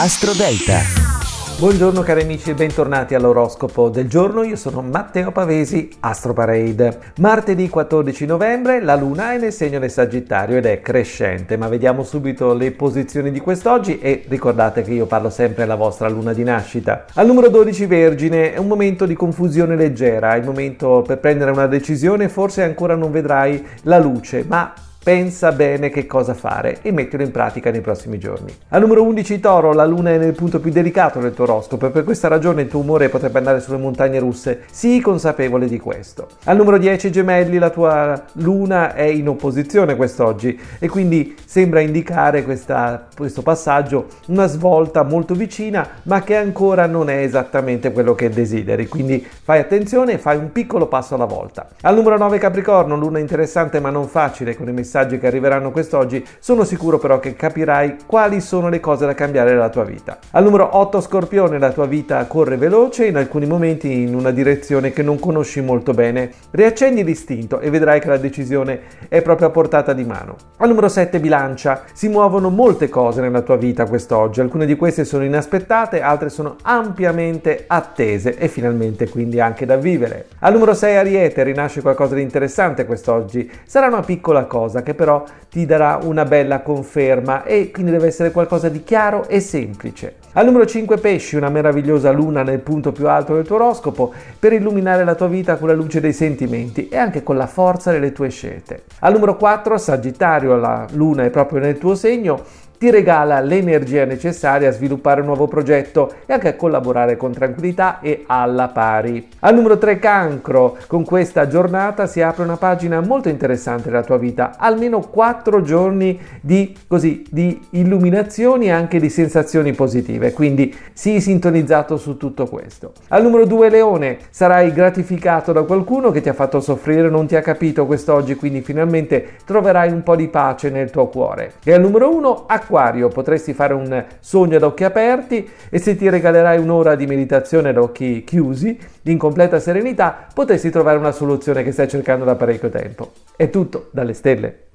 Astro Delta. Buongiorno cari amici e bentornati all'oroscopo del giorno, io sono Matteo Pavesi, Astro Parade. Martedì 14 novembre la luna è nel segno del Sagittario ed è crescente, ma vediamo subito le posizioni di quest'oggi e ricordate che io parlo sempre alla vostra luna di nascita. Al numero 12 Vergine è un momento di confusione leggera, è il momento per prendere una decisione, forse ancora non vedrai la luce, ma pensa bene che cosa fare e mettilo in pratica nei prossimi giorni. Al numero 11 Toro, la luna è nel punto più delicato del tuo oroscopo per questa ragione il tuo umore potrebbe andare sulle montagne russe, sii consapevole di questo. Al numero 10 Gemelli, la tua luna è in opposizione quest'oggi e quindi sembra indicare questa, questo passaggio una svolta molto vicina ma che ancora non è esattamente quello che desideri, quindi fai attenzione e fai un piccolo passo alla volta. Al numero 9 Capricorno, luna interessante ma non facile con i messaggi messaggi che arriveranno quest'oggi, sono sicuro però che capirai quali sono le cose da cambiare nella tua vita. Al numero 8 Scorpione, la tua vita corre veloce, in alcuni momenti in una direzione che non conosci molto bene. Riaccendi l'istinto e vedrai che la decisione è proprio a portata di mano. Al numero 7 Bilancia, si muovono molte cose nella tua vita quest'oggi, alcune di queste sono inaspettate, altre sono ampiamente attese e finalmente quindi anche da vivere. Al numero 6 Ariete, rinasce qualcosa di interessante quest'oggi, sarà una piccola cosa che però ti darà una bella conferma e quindi deve essere qualcosa di chiaro e semplice. Al numero 5 pesci, una meravigliosa luna nel punto più alto del tuo oroscopo per illuminare la tua vita con la luce dei sentimenti e anche con la forza delle tue scelte. Al numero 4 sagittario, la luna è proprio nel tuo segno ti regala l'energia necessaria a sviluppare un nuovo progetto e anche a collaborare con tranquillità e alla pari. Al numero 3 cancro, con questa giornata si apre una pagina molto interessante della tua vita, almeno 4 giorni di, così, di illuminazioni e anche di sensazioni positive, quindi sii sintonizzato su tutto questo. Al numero 2 leone, sarai gratificato da qualcuno che ti ha fatto soffrire, non ti ha capito quest'oggi, quindi finalmente troverai un po' di pace nel tuo cuore. E al numero 1 Acquario, potresti fare un sogno ad occhi aperti e se ti regalerai un'ora di meditazione ad occhi chiusi, in completa serenità, potresti trovare una soluzione che stai cercando da parecchio tempo. È tutto dalle stelle.